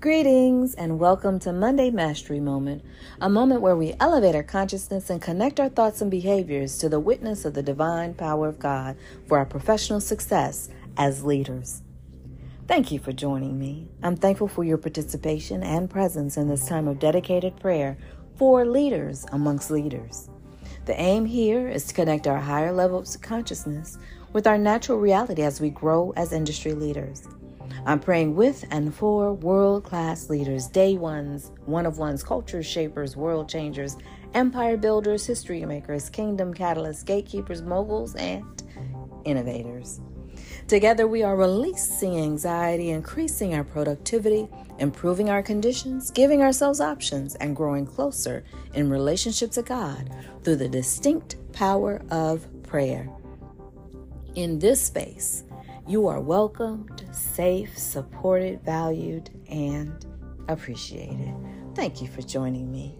Greetings and welcome to Monday Mastery Moment, a moment where we elevate our consciousness and connect our thoughts and behaviors to the witness of the divine power of God for our professional success as leaders. Thank you for joining me. I'm thankful for your participation and presence in this time of dedicated prayer for leaders amongst leaders. The aim here is to connect our higher levels of consciousness with our natural reality as we grow as industry leaders. I'm praying with and for world class leaders, day ones, one of ones, culture shapers, world changers, empire builders, history makers, kingdom catalysts, gatekeepers, moguls, and innovators. Together, we are releasing anxiety, increasing our productivity, improving our conditions, giving ourselves options, and growing closer in relationship to God through the distinct power of prayer. In this space, you are welcomed, safe, supported, valued, and appreciated. Thank you for joining me.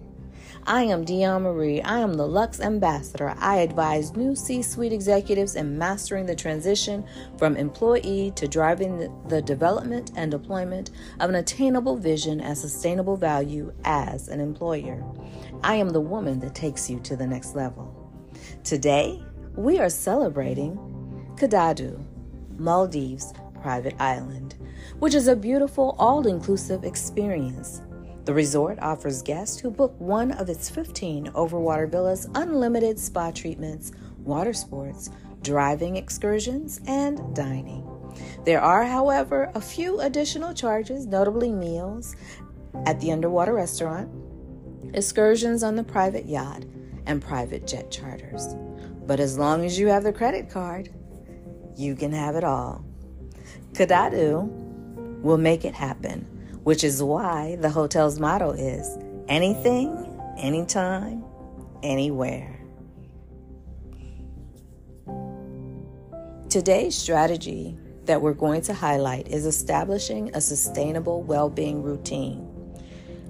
I am Dion Marie. I am the Lux Ambassador. I advise new C suite executives in mastering the transition from employee to driving the development and deployment of an attainable vision and sustainable value as an employer. I am the woman that takes you to the next level. Today, we are celebrating Kudadoo, Maldives private island, which is a beautiful, all inclusive experience. The resort offers guests who book one of its 15 overwater villas unlimited spa treatments, water sports, driving excursions, and dining. There are, however, a few additional charges, notably meals at the underwater restaurant, excursions on the private yacht, and private jet charters. But as long as you have the credit card, you can have it all. Kudadoo will make it happen, which is why the hotel's motto is anything, anytime, anywhere. Today's strategy that we're going to highlight is establishing a sustainable well being routine.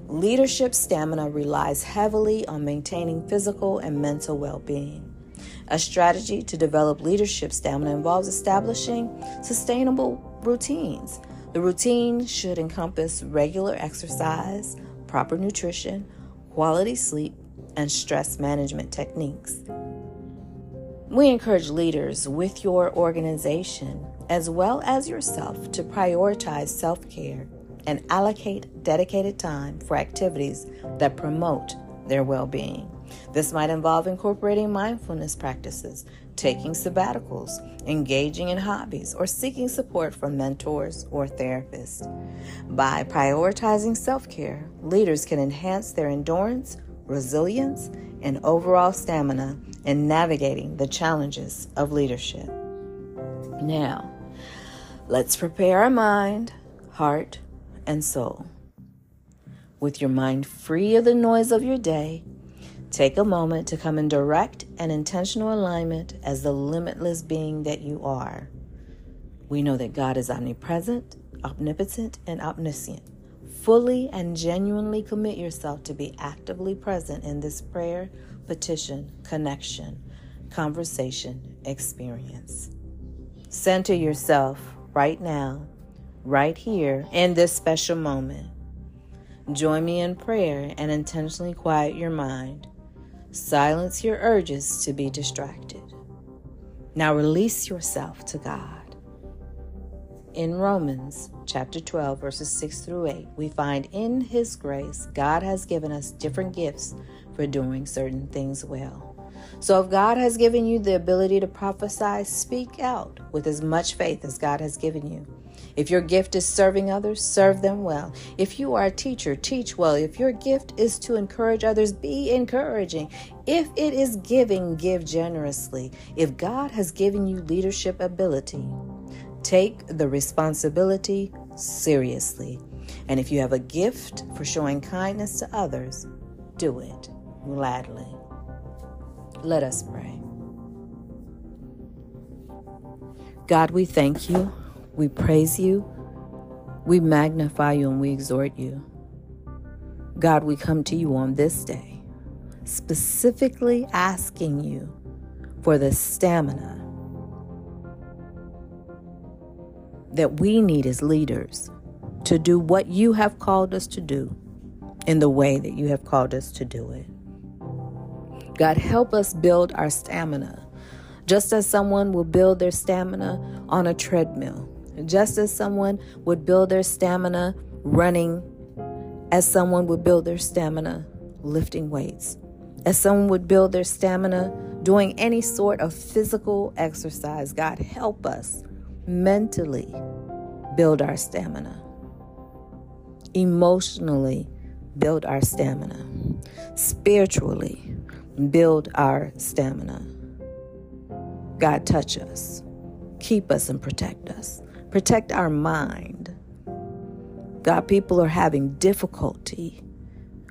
Leadership stamina relies heavily on maintaining physical and mental well being. A strategy to develop leadership stamina involves establishing sustainable routines. The routine should encompass regular exercise, proper nutrition, quality sleep, and stress management techniques. We encourage leaders with your organization as well as yourself to prioritize self care and allocate dedicated time for activities that promote their well being. This might involve incorporating mindfulness practices, taking sabbaticals, engaging in hobbies, or seeking support from mentors or therapists. By prioritizing self care, leaders can enhance their endurance, resilience, and overall stamina in navigating the challenges of leadership. Now, let's prepare our mind, heart, and soul. With your mind free of the noise of your day, Take a moment to come in direct and intentional alignment as the limitless being that you are. We know that God is omnipresent, omnipotent, and omniscient. Fully and genuinely commit yourself to be actively present in this prayer, petition, connection, conversation, experience. Center yourself right now, right here, in this special moment. Join me in prayer and intentionally quiet your mind. Silence your urges to be distracted. Now release yourself to God. In Romans chapter 12, verses 6 through 8, we find in His grace, God has given us different gifts for doing certain things well. So if God has given you the ability to prophesy, speak out with as much faith as God has given you. If your gift is serving others, serve them well. If you are a teacher, teach well. If your gift is to encourage others, be encouraging. If it is giving, give generously. If God has given you leadership ability, take the responsibility seriously. And if you have a gift for showing kindness to others, do it gladly. Let us pray. God, we thank you we praise you, we magnify you, and we exhort you. God, we come to you on this day, specifically asking you for the stamina that we need as leaders to do what you have called us to do in the way that you have called us to do it. God, help us build our stamina, just as someone will build their stamina on a treadmill, just as someone would build their stamina running, as someone would build their stamina lifting weights, as someone would build their stamina doing any sort of physical exercise. God, help us mentally build our stamina, emotionally build our stamina, spiritually build our stamina. God, touch us, keep us, and protect us. Protect our mind. God, people are having difficulty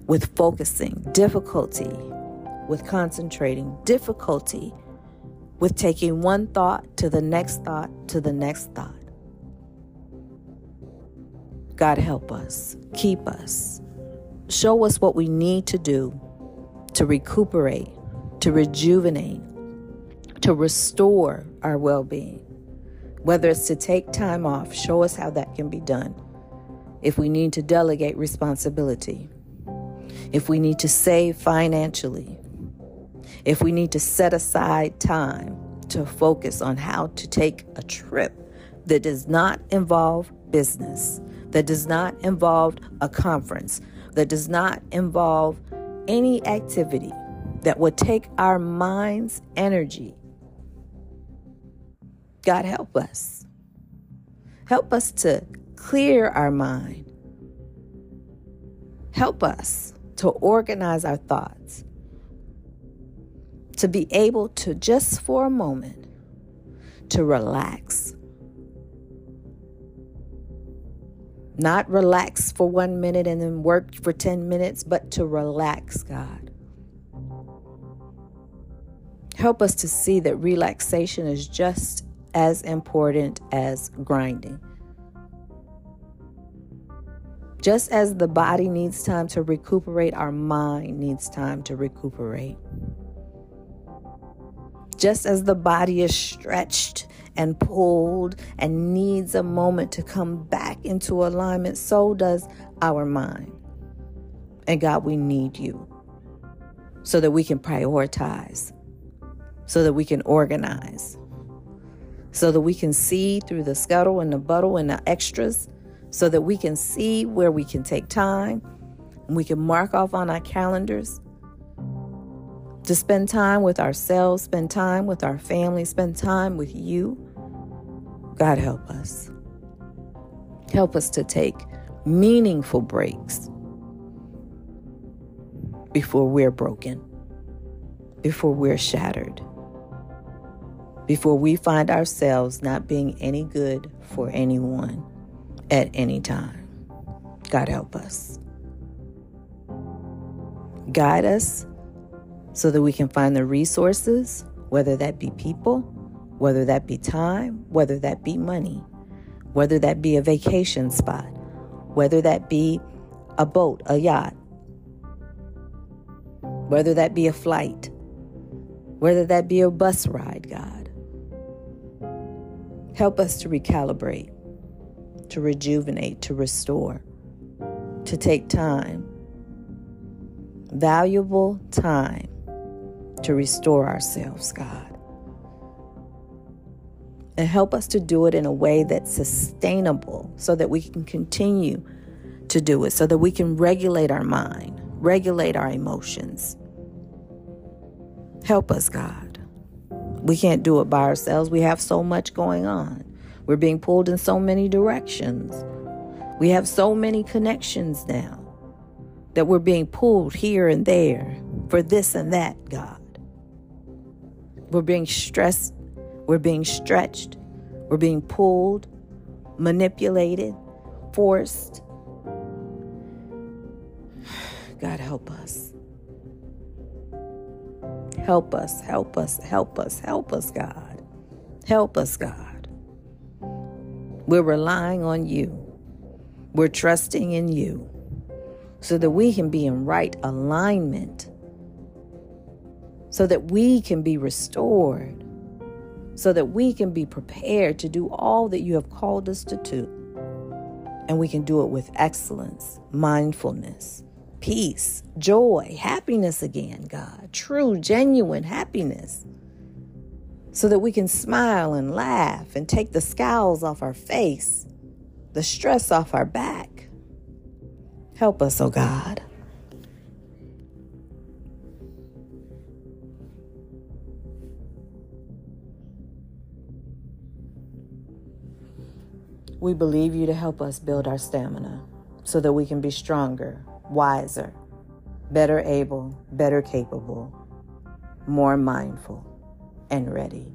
with focusing, difficulty with concentrating, difficulty with taking one thought to the next thought to the next thought. God, help us, keep us, show us what we need to do to recuperate, to rejuvenate, to restore our well being. Whether it's to take time off, show us how that can be done. If we need to delegate responsibility, if we need to save financially, if we need to set aside time to focus on how to take a trip that does not involve business, that does not involve a conference, that does not involve any activity that would take our mind's energy. God, help us. Help us to clear our mind. Help us to organize our thoughts, to be able to just for a moment to relax. Not relax for one minute and then work for 10 minutes, but to relax, God. Help us to see that relaxation is just as important as grinding. Just as the body needs time to recuperate, our mind needs time to recuperate. Just as the body is stretched and pulled and needs a moment to come back into alignment, so does our mind. And God, we need you so that we can prioritize, so that we can organize, so that we can see through the scuttle and the buttle and the extras, so that we can see where we can take time and we can mark off on our calendars to spend time with ourselves, spend time with our family, spend time with you. God, help us. Help us to take meaningful breaks before we're broken, before we're shattered, before we find ourselves not being any good for anyone at any time. God, help us. Guide us so that we can find the resources, whether that be people, whether that be time, whether that be money, whether that be a vacation spot, whether that be a boat, a yacht, whether that be a flight, whether that be a bus ride, God. Help us to recalibrate, to rejuvenate, to restore, to take time, valuable time to restore ourselves, God. And help us to do it in a way that's sustainable so that we can continue to do it, so that we can regulate our mind, regulate our emotions. Help us, God. We can't do it by ourselves. We have so much going on. We're being pulled in so many directions. We have so many connections now that we're being pulled here and there for this and that, God. We're being stressed. We're being stretched. We're being pulled, manipulated, forced. God, help us. Help us, help us, help us, help us, God. Help us, God. We're relying on you. We're trusting in you so that we can be in right alignment so that we can be restored, so that we can be prepared to do all that you have called us to do. And we can do it with excellence, mindfulness, peace, joy, happiness again, God. True, genuine happiness. So that we can smile and laugh and take the scowls off our face, the stress off our back. Help us, oh God. We believe you to help us build our stamina so that we can be stronger, wiser, better able, better capable, more mindful, and ready.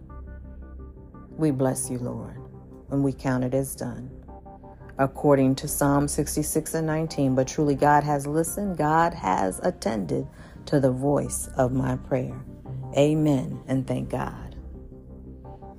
We bless you, Lord, when we count it as done. According to Psalm 66 and 19, but truly God has listened, God has attended to the voice of my prayer. Amen and thank God.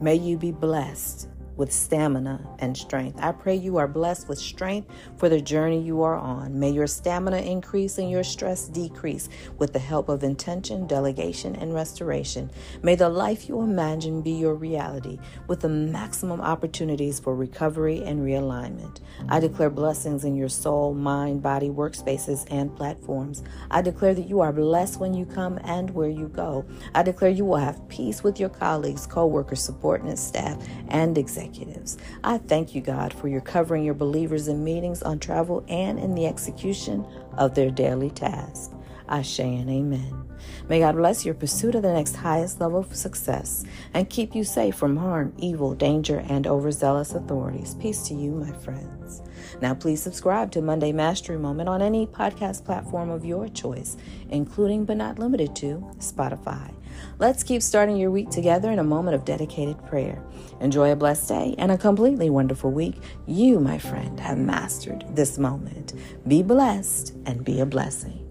May you be blessed with stamina and strength. I pray you are blessed with strength for the journey you are on. May your stamina increase and your stress decrease with the help of intention, delegation, and restoration. May the life you imagine be your reality with the maximum opportunities for recovery and realignment. I declare blessings in your soul, mind, body, workspaces, and platforms. I declare that you are blessed when you come and where you go. I declare you will have peace with your colleagues, co workers, subordinates, staff, and executives executives. I thank you, God, for your covering your believers in meetings, on travel, and in the execution of their daily tasks. Ashe and amen. May God bless your pursuit of the next highest level of success and keep you safe from harm, evil, danger, and overzealous authorities. Peace to you, my friends. Now, please subscribe to Monday Mastery Moment on any podcast platform of your choice, including but not limited to Spotify. Let's keep starting your week together in a moment of dedicated prayer. Enjoy a blessed day and a completely wonderful week. You, my friend, have mastered this moment. Be blessed and be a blessing.